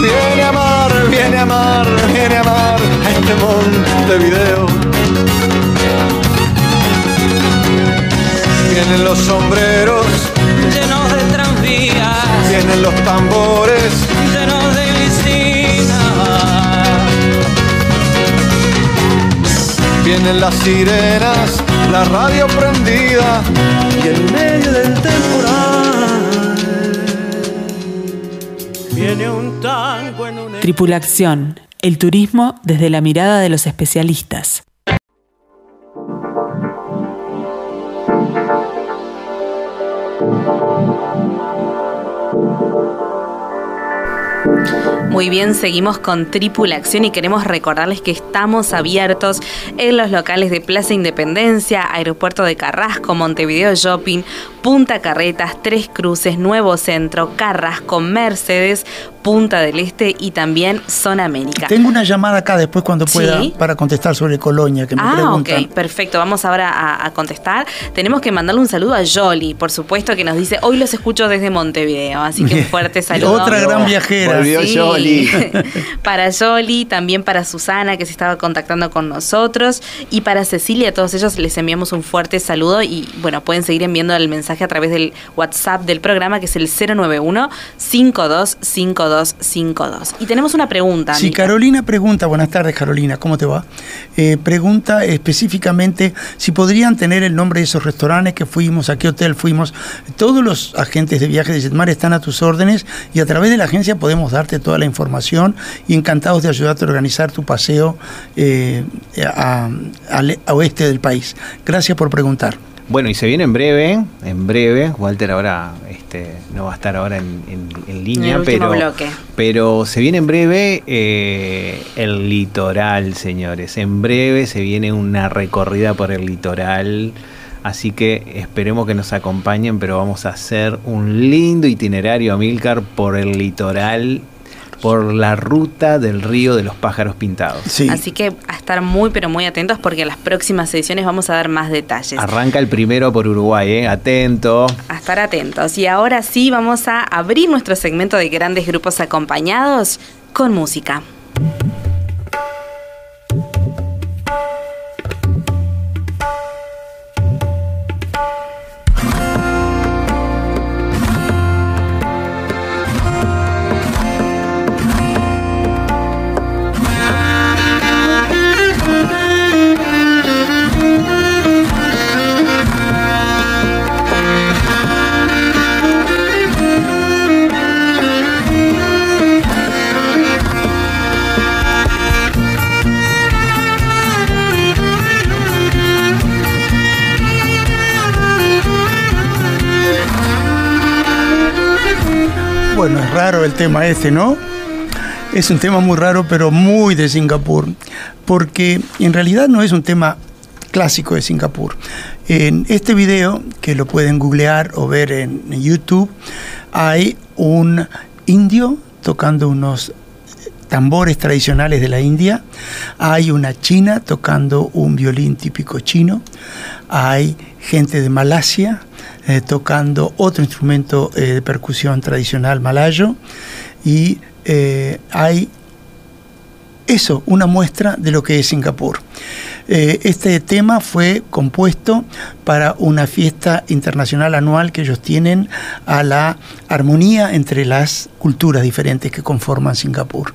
Viene a amar, viene a amar, viene a amar este Montevideo. Vienen los sombreros llenos de tranvías, vienen los tambores llenos de glicinas. Vienen las sirenas, la radio prendida y en medio del temporal Viene un tango en un Tripulación, el turismo desde la mirada de los especialistas. Muy bien, seguimos con Tripulación y queremos recordarles que estamos abiertos en los locales de Plaza Independencia, Aeropuerto de Carrasco, Montevideo Shopping, Punta Carretas, Tres Cruces, Nuevo Centro, Carrasco, Mercedes, Punta del Este y también Zona América. Tengo una llamada acá después cuando pueda Sí. para contestar sobre Colonia, que me Ah, preguntan. ok, perfecto. Vamos ahora a, a contestar. Tenemos que mandarle un saludo a Jolly, por supuesto, que nos dice, hoy los escucho desde Montevideo, así que un fuerte saludo. Otra gran viajera. Sí. Yoli. para Jolly, también para Susana, que se estaba contactando con nosotros, y para Cecilia, a todos ellos les enviamos un fuerte saludo y bueno, pueden seguir enviando el mensaje a través del WhatsApp del programa, que es el 091-525252. Y tenemos una pregunta. Si Mica. Carolina pregunta, buenas tardes Carolina, ¿cómo te va? Eh, pregunta específicamente si podrían tener el nombre de esos restaurantes que fuimos, a qué hotel fuimos. Todos los agentes de viajes de Jetmar están a tus órdenes y a través de la agencia podemos darte toda la información y encantados de ayudarte a organizar tu paseo eh, a- al a oeste del país. Gracias por preguntar. Bueno, y se viene en breve, en breve. Walter ahora este, no va a estar ahora en, en- en línea, En el último pero, bloque. pero se viene en breve eh, el litoral, señores. En breve se viene una recorrida por el litoral. Así que esperemos que nos acompañen, pero vamos a hacer un lindo itinerario, Amilcar, por el litoral, por la ruta del río de los pájaros pintados. Sí. Así que a estar muy, pero muy atentos porque en las próximas ediciones vamos a dar más detalles. Arranca el primero por Uruguay, ¿eh? Atento. A estar atentos. Y ahora sí vamos a abrir nuestro segmento de grandes grupos acompañados con música. Raro el tema este, ¿no? Es un tema muy raro, pero muy de Singapur, porque en realidad no es un tema clásico de Singapur. En este video, que lo pueden googlear o ver en YouTube, hay un indio tocando unos tambores tradicionales de la India, hay una china tocando un violín típico chino, hay gente de Malasia eh, tocando otro instrumento eh, de percusión tradicional malayo y eh, hay eso, una muestra de lo que es Singapur. Eh, este tema fue compuesto para una fiesta internacional anual que ellos tienen a la armonía entre las culturas diferentes que conforman Singapur.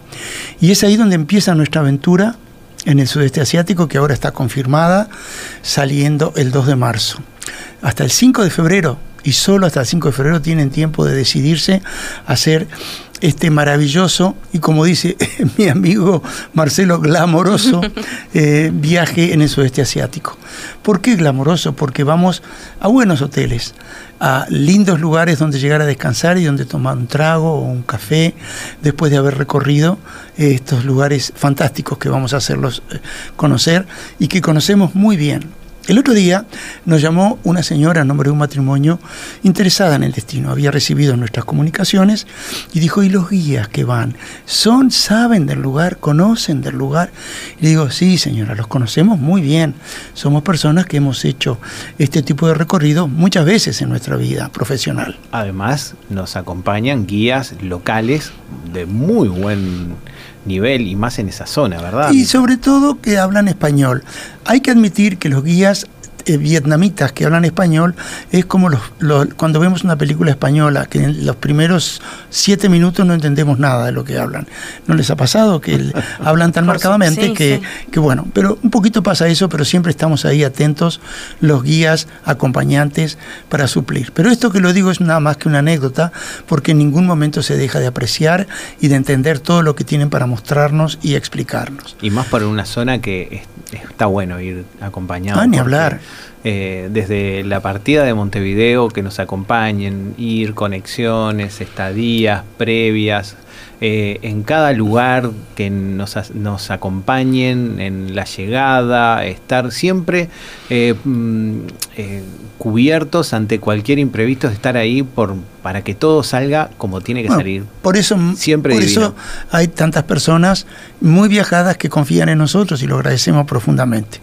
Y es ahí donde empieza nuestra aventura en el sudeste asiático, que ahora está confirmada, saliendo el 2 de marzo. Hasta el 5 de febrero, y solo hasta el 5 de febrero tienen tiempo de decidirse a hacer este maravilloso y como dice mi amigo Marcelo, glamoroso eh, viaje en el sudeste asiático. ¿Por qué glamoroso? Porque vamos a buenos hoteles, a lindos lugares donde llegar a descansar y donde tomar un trago o un café después de haber recorrido estos lugares fantásticos que vamos a hacerlos eh, conocer y que conocemos muy bien. El otro día nos llamó una señora a nombre de un matrimonio interesada en el destino. Había recibido nuestras comunicaciones y dijo, ¿y los guías que van? ¿Son, saben del lugar, conocen del lugar? Y le digo, sí señora, los conocemos muy bien. Somos personas que hemos hecho este tipo de recorrido muchas veces en nuestra vida profesional. Además, nos acompañan guías locales de muy buen nivel y más en esa zona, ¿verdad? Y sobre todo que hablan español. Hay que admitir que los guías eh, vietnamitas que hablan español es como los, los- cuando vemos una película española, que en los primeros siete minutos no entendemos nada de lo que hablan. ¿No les ha pasado que el- hablan tan marcadamente sí, que, sí. que bueno, pero un poquito pasa eso, pero siempre estamos ahí atentos, los guías, acompañantes, para suplir. Pero esto que lo digo es nada más que una anécdota, porque en ningún momento se deja de apreciar y de entender todo lo que tienen para mostrarnos y explicarnos. Y más por una zona que está bueno ir acompañado. Ah, ni hablar. eh, desde la partida de Montevideo, que nos acompañen, ir, conexiones, estadías previas, eh, en cada lugar que nos, nos acompañen, en la llegada, estar siempre eh, mm, eh, cubiertos ante cualquier imprevisto, estar ahí por, para que todo salga como tiene que Bueno, salir. Por eso, Siempre por divino. eso hay tantas personas muy viajadas que confían en nosotros y lo agradecemos profundamente.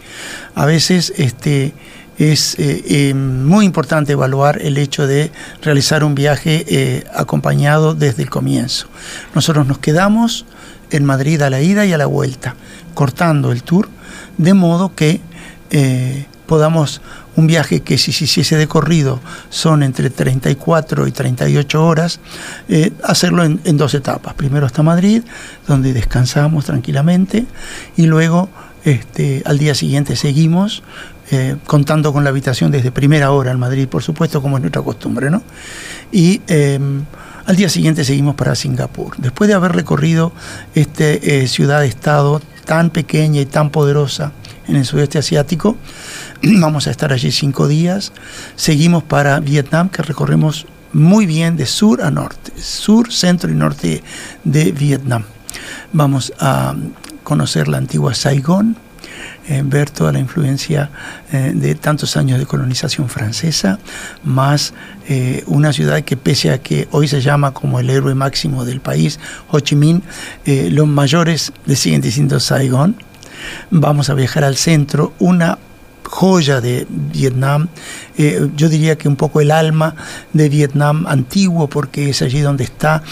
A veces este, es eh, eh, muy importante evaluar el hecho de realizar un viaje eh, acompañado desde el comienzo. Nosotros nos quedamos en Madrid a la ida y a la vuelta, cortando el tour, de modo que podamos un viaje que si se hiciese de corrido son entre 34 y 38 horas, hacerlo en, en dos etapas. Primero hasta Madrid, donde descansamos tranquilamente, y luego este, al día siguiente seguimos, eh, contando con la habitación desde primera hora en Madrid, por supuesto, como es nuestra costumbre, ¿no? Y eh, al día siguiente seguimos para Singapur. Después de haber recorrido esta ciudad-estado tan pequeña y tan poderosa en el sudeste asiático, vamos a estar allí cinco días. Seguimos para Vietnam, que recorremos muy bien de sur a norte, sur, centro y norte de Vietnam. Vamos a conocer la antigua Saigón, ver toda la influencia eh, de tantos años de colonización francesa, más eh, una ciudad que pese a que hoy se llama como el héroe máximo del país, Ho Chi Minh, eh, los mayores le siguen diciendo Saigón. Vamos a viajar al centro, una joya de Vietnam, yo diría que un poco el alma de Vietnam antiguo, porque es allí donde está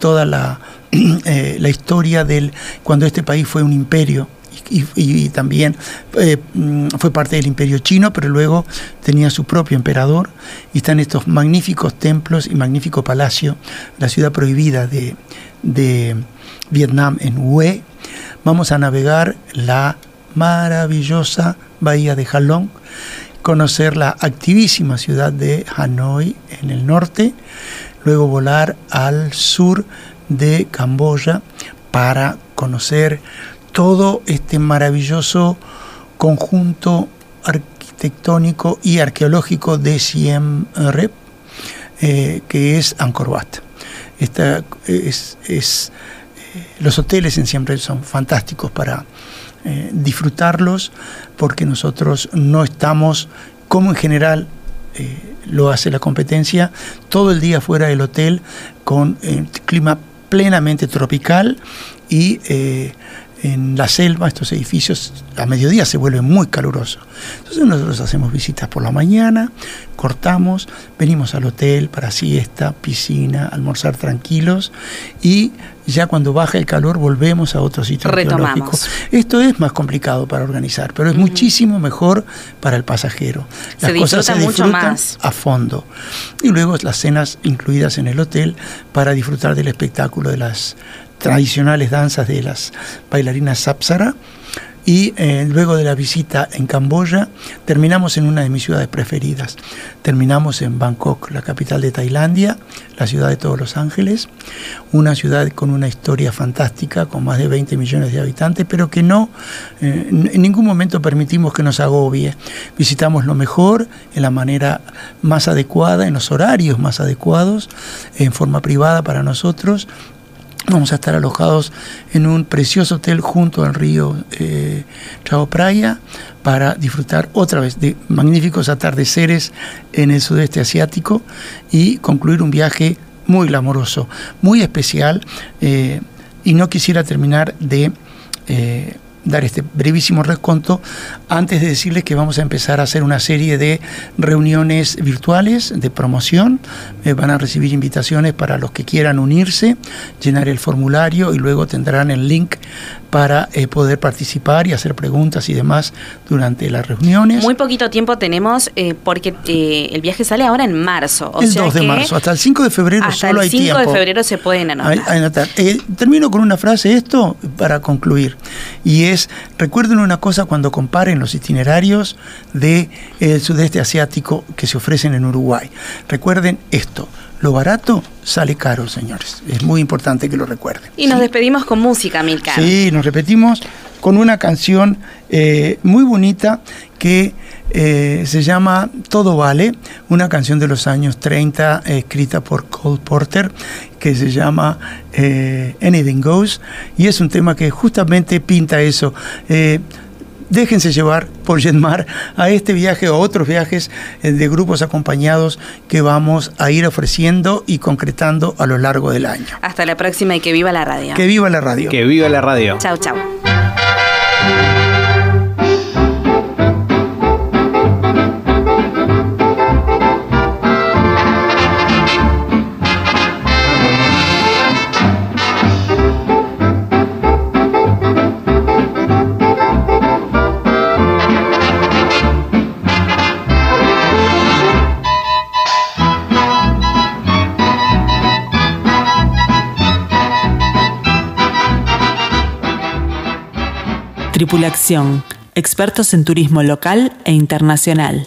toda la, la historia del cuando este país fue un imperio y, también eh, mm, fue parte del imperio chino, pero luego tenía su propio emperador y están estos magníficos templos y magnífico palacio, la ciudad prohibida de, de Vietnam en Hue. Vamos a navegar la maravillosa bahía de Halong, conocer la activísima ciudad de Hanoi en el norte, luego volar al sur de Camboya para conocer todo este maravilloso conjunto arquitectónico y arqueológico de Siem eh, que es Angkor Wat. Es, eh, los hoteles en Siem Reap son fantásticos para eh, disfrutarlos porque nosotros no estamos, como en general eh, lo hace la competencia, todo el día fuera del hotel con eh, clima plenamente tropical y eh, en la selva estos edificios a mediodía se vuelven muy calurosos. Entonces nosotros hacemos visitas por la mañana, cortamos, venimos al hotel para siesta, piscina, almorzar tranquilos y ya cuando baja el calor volvemos a otro sitio Retomamos. arqueológico. Esto es más complicado para organizar, pero es muchísimo mejor para el pasajero. Se disfruta mucho más. a fondo. Y luego las cenas incluidas en el hotel para disfrutar del espectáculo de las tradicionales danzas de las bailarinas Sapsara y eh, luego de la visita en Camboya terminamos en una de mis ciudades preferidas. Terminamos en Bangkok, la capital de Tailandia, la ciudad de todos los ángeles, una ciudad con una historia fantástica, con más de 20 millones de habitantes, pero que no, eh, en ningún momento permitimos que nos agobie. Visitamos lo mejor en la manera más adecuada, en los horarios más adecuados, en forma privada para nosotros. Vamos a estar alojados en un precioso hotel junto al río eh, Chao Praia para disfrutar otra vez de magníficos atardeceres en el sudeste asiático y concluir un viaje muy glamoroso, muy especial. eh, y no quisiera terminar de eh, dar este brevísimo reconto antes de decirles que vamos a empezar a hacer una serie de reuniones virtuales de promoción. Eh, van a recibir invitaciones para los que quieran unirse, llenar el formulario y luego tendrán el link para eh, poder participar y hacer preguntas y demás durante las reuniones. Muy poquito tiempo tenemos eh, porque eh, el viaje sale ahora en marzo. O el sea 2 de que marzo, hasta el 5 de febrero hasta solo el hay 5 tiempo. de febrero se pueden anotar. Termino con una frase esto para concluir y es recuerden una cosa cuando comparen los itinerarios del sudeste asiático que se ofrecen en Uruguay. Recuerden esto, lo barato sale caro, señores. Es muy importante que lo recuerden. Y nos despedimos con música, Milcar. Sí, nos repetimos con una canción eh, muy bonita que eh, se llama Todo Vale, una canción de los años 30 eh, escrita por Cole Porter que se llama Anything Goes y es un tema que justamente pinta eso. Déjense llevar por Jetmar a este viaje o a otros viajes eh, de grupos acompañados que vamos a ir ofreciendo y concretando a lo largo del año. Hasta la próxima y que viva la radio. Que viva la radio. Que viva la radio. Chau, chau. Tripulación, expertos en turismo local e internacional.